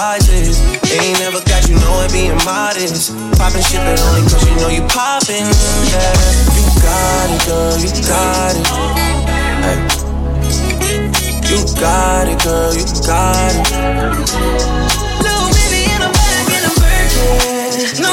know what the fight is. Ain't never got you know it being modest. Poppin' shit, but only cause you know you poppin'. Yeah. You got it, girl, you got it. Hey. You got it, girl, you got it. Little baby in a bag in a Birkin. No,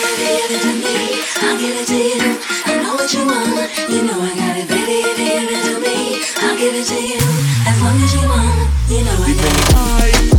Give it to me, I'll give it to you. I know what you want. You know I got it, baby. Give it to me, I'll give it to you as long as you want. You know I got it.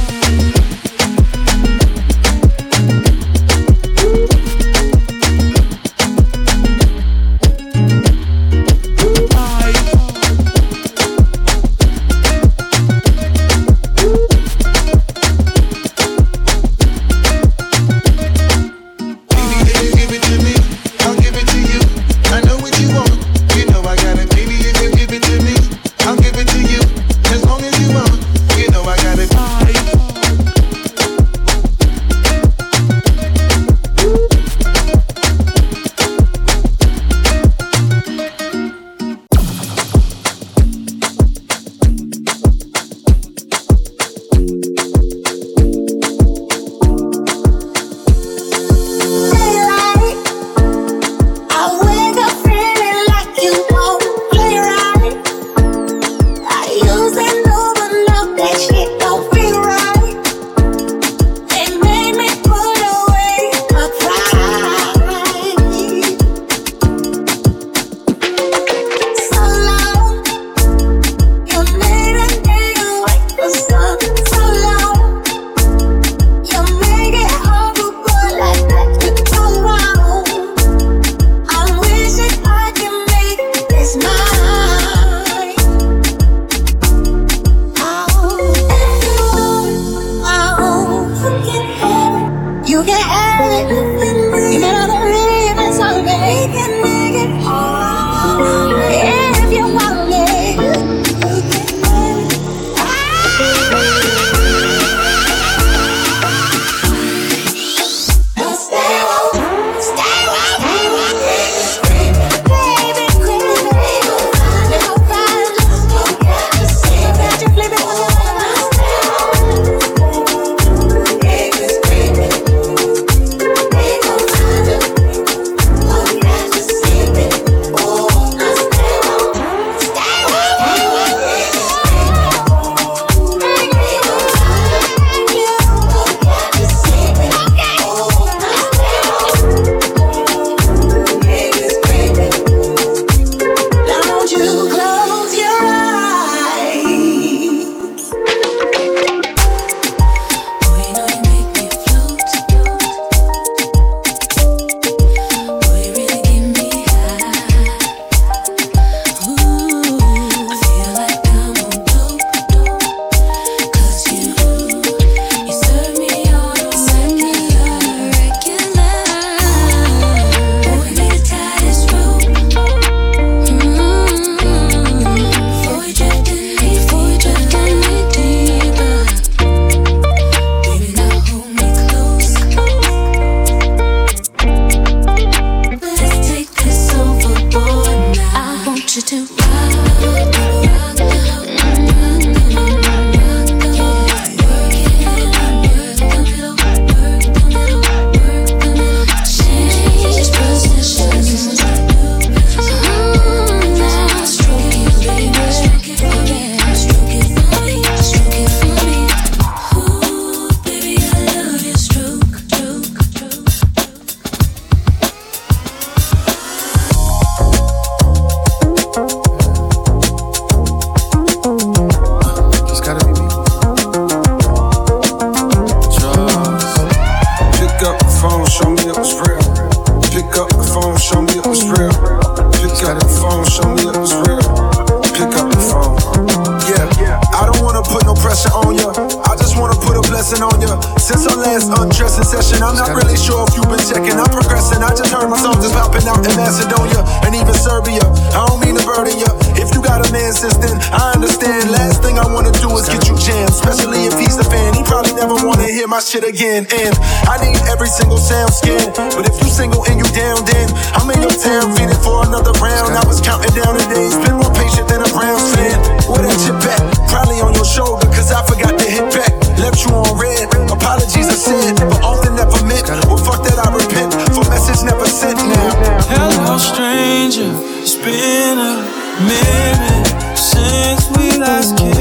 shit again. And I need every single sound skin. But if you single and you down, then I'm in your town feeding for another round. I was counting down the days, been more patient than a brown fan. What a chip back, Probably on your shoulder, cause I forgot to hit back. Left you on red, apologies I said, but all often never meant. Well, fuck that, I repent for message never sent now. Hello, stranger, it's been a minute since we last kissed.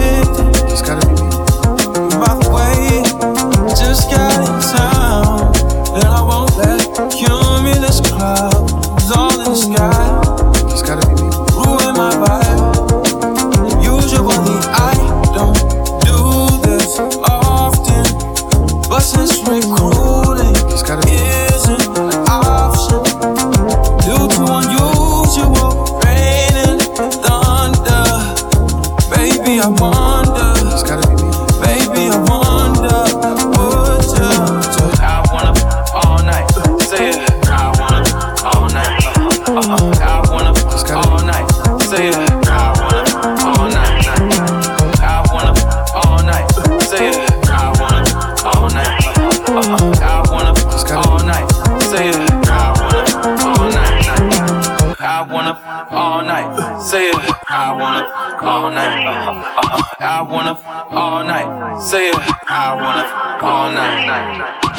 I wanna all night. Say it, I wanna all night.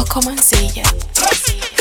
Oh, come and see ya.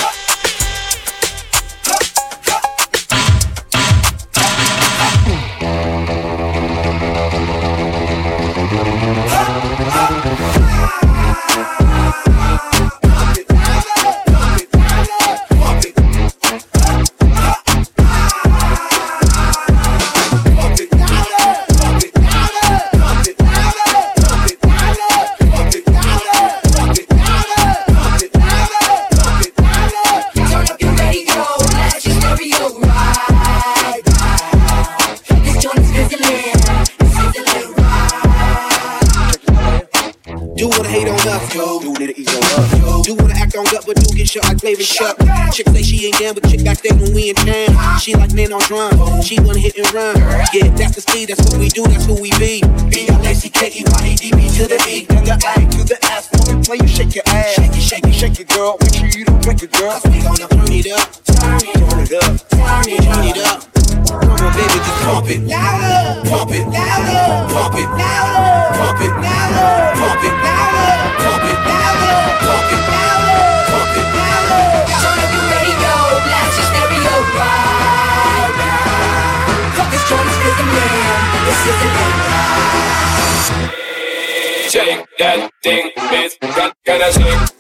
Do get shot like Flavor Chuck. Chick say she ain't down, but chick back stay when we in town. She like man on drum, she wanna hit and run. Yeah, that's the speed, that's what we do, that's who we be. B-L-A-C-K-E-Y-A-D-B to the E. From the A to the S, wanna play you shake your ass. Shake it, shake it, shake it, girl. Make sure you don't break it, girl. Cause we gonna turn it up, turn it, turn it up, turn it, turn it up. Come on, baby, just pump it louder, pump it louder, pump it louder, pump it louder, pump it louder, thing, can I shake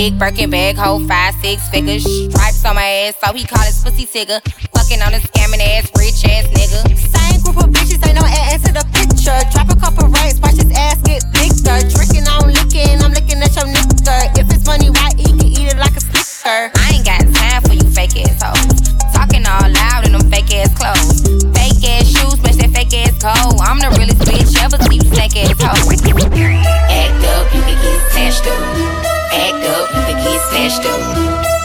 Big Birkin bag, hold five, six figures. Stripes on my ass, so he call his pussy tigger. Fucking on a scamming ass, rich ass nigga. Same group of bitches, ain't no ass to the picture. Drop a couple racks, watch his ass get bigger. Drinking, I don't licking, I'm looking at your nigga. If it's money, why he can eat it like a snicker? I ain't got time for you fake ass hoes. Talking all loud in them fake ass clothes. Fake ass shoes, match that fake ass coat. I'm the realest bitch ever, see you snake ass hoe. Snatched up.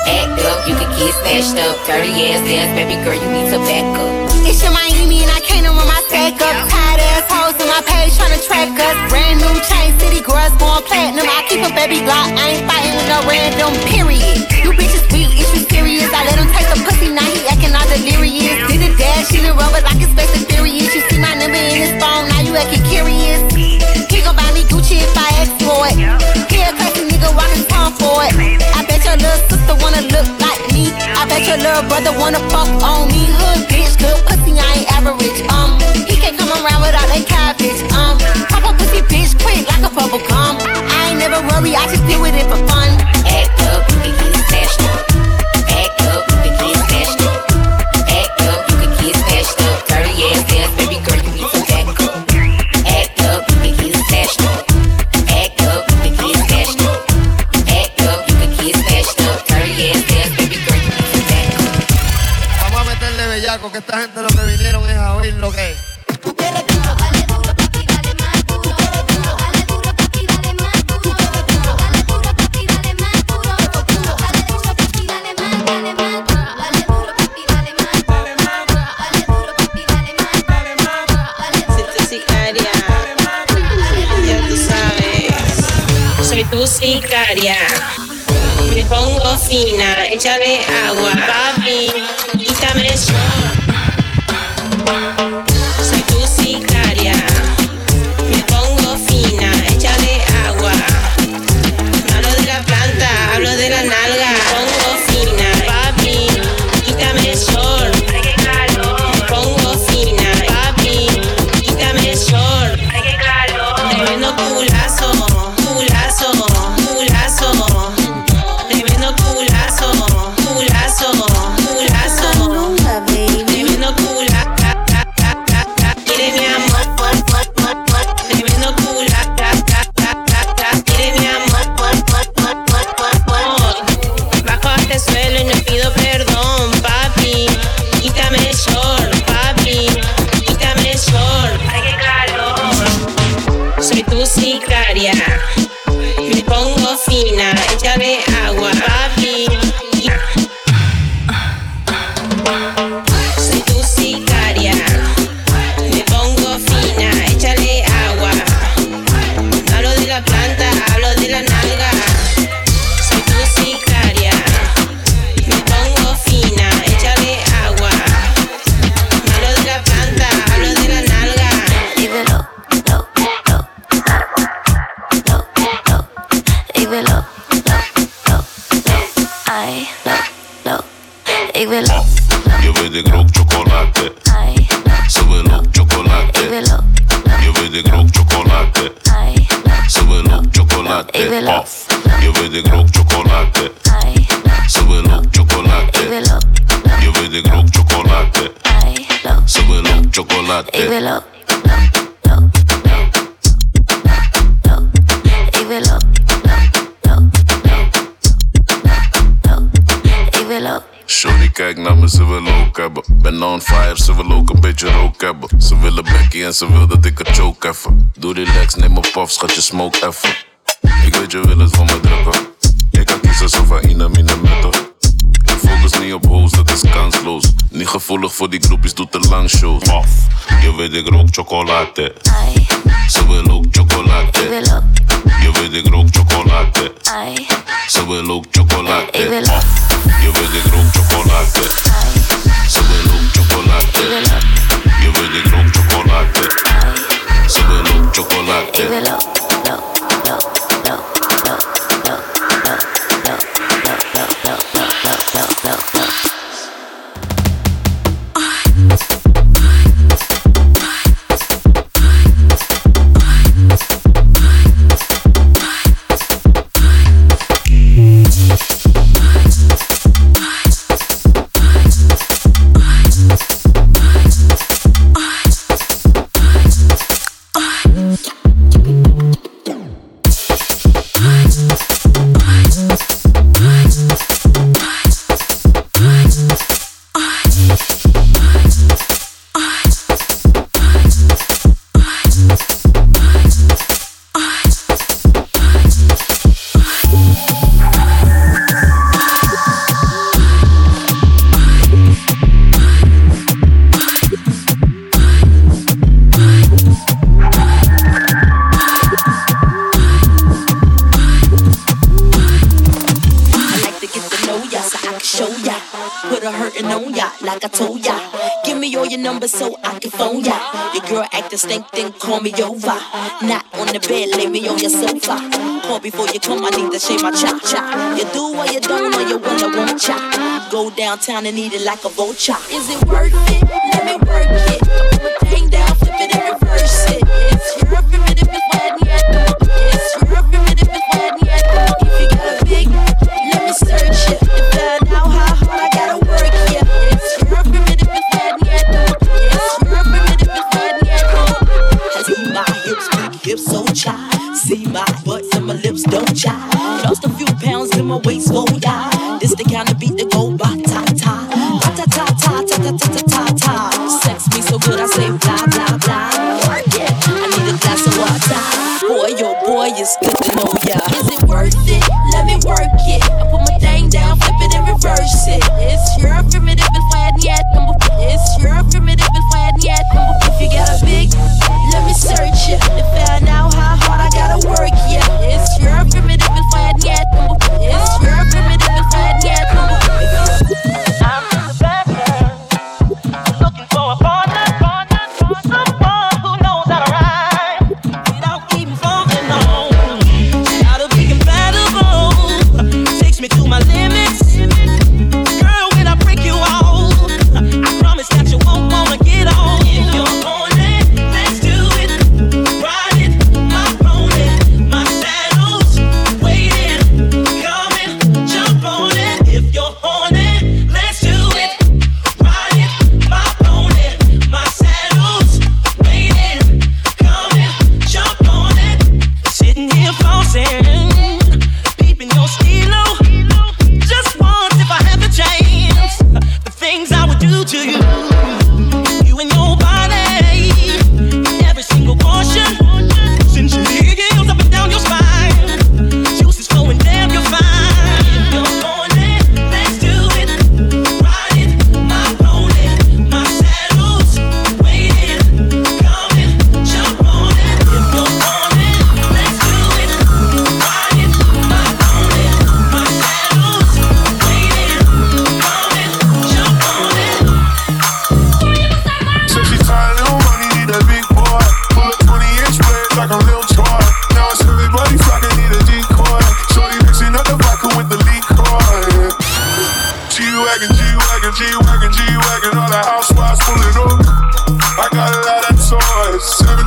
Act up, you can get snatched up. Dirty ass dance, baby girl, you need to back up. It's Yung Miami and I can't run my stack up. Tired ass hoes in my page tryna track us. Brand new chain city girls going platinum. I keep a baby block, I ain't fighting with no random. Period. You bitches weak, is you serious? I let him taste the pussy, now he acting all delirious. Did a dash in the rubber like it's best and furious. You see my number in his phone, you acting curious. He gon' buy me Gucci if I ask for it. He a classy nigga walking tongue for it. I bet your little sister wanna look like me. I bet your little brother wanna fuck on me. Hood bitch, good pussy, I ain't average. Um, he can't come around without that cabbage. Um, pop a pussy bitch quick like a bubble gum. I ain't never worry, I just deal with it for fun. Chocolade. Off. Je weet ik rook chocolade. ay, Ze wil ook chocolade. Je weet ik rook chocolade. lo, Ze wil ook chocolade. lo, lo, lo, lo, dímelo. Shorty kijkt naar me, ze wil ook hebben. Ben on fire, ze wil ook een beetje rook hebben. Ze willen bekkie en ze wil dat ik het choke even. Doe relax, neem een puff, schat je smoke even. Ik weet je wil het van me drukken. Je kan kiezen zo van meto. Ik focus niet op hoes, dat is kansloos. Niet gevoelig voor die groepjes, doet te lang shows. Off. Je weet ik rook chocolade. Ay, Ze wil ook chocolade. Je weet ik rook chocolade. ay, Ze wil ook chocolade. dímelo, Off. Je weet ik rook chocolade. Ze wil ook chocolade. dímelo, Je weet ik rook chocolade. Ze wil ook chocolade. dímelo, lo, lo, lo, lo, I need it like a vulture. Is it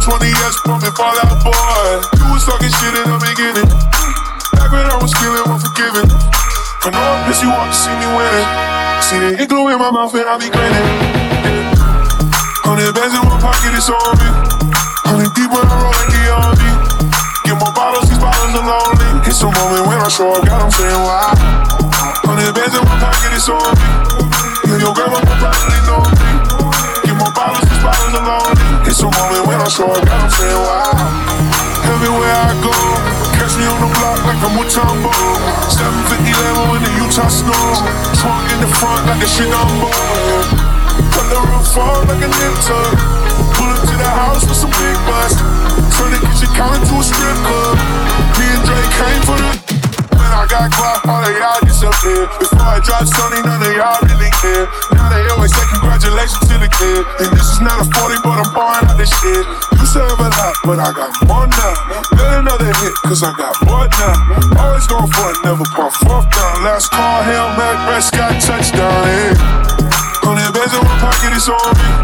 20x and Fall Out Boy. You was talking shit in the beginning. Back when I was feeling forgiven. I know I piss you off to see me winning. See the ink glow in my mouth and I be grinning. Hundred bands in one pocket, it's on me. Hundred deep when I roll like the army. Get more bottles, these bottles are lonely. It's a moment when I show up, God, I'm saying why. Hundred bands in one pocket, it's on me. Yeah, your grandma probably know me. Get more bottles, these bottles are lonely. It's a moment when I slow down, say wow. Everywhere I go, catch me on the block like I'm with Tombo. 750 in the Utah snow. Trunk in the front like a Shinambo. Cut the roof off like a ninja. Pull up to the house with some big bust. Turn the kitchen counter to a strip club. Me and Dre came for the. I got caught, all of y'all disappeared. Before I dropped Sony, none of y'all really care. Now they always say congratulations to the kid. And this is not a 40, but I'm pouring out this shit. You serve a lot, but I got more now. Build another hit, cause I got more now. Always going for it, never pump fourth down. Last call, Hail Mary, got touchdown, yeah. On that base in my pocket, it's on me.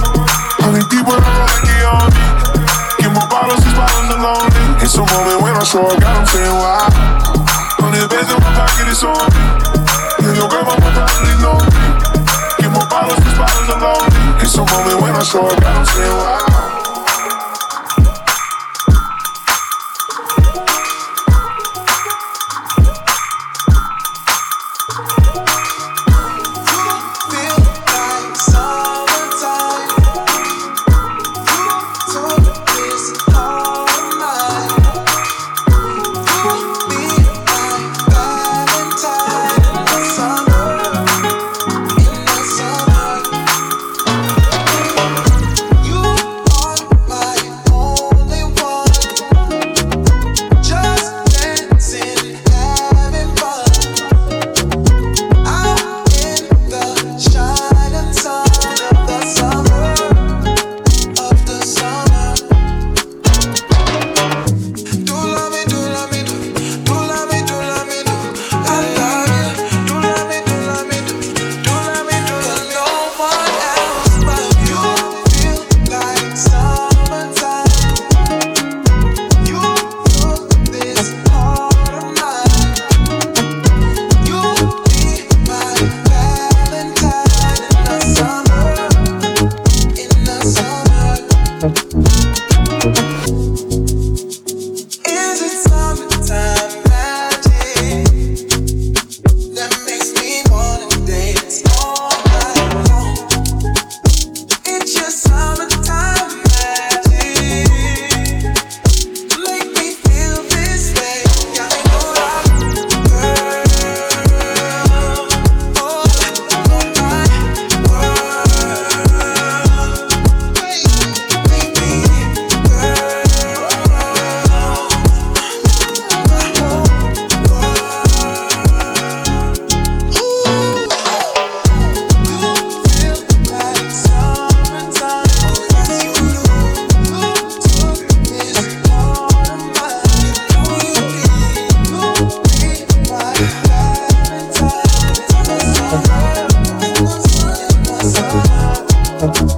Thank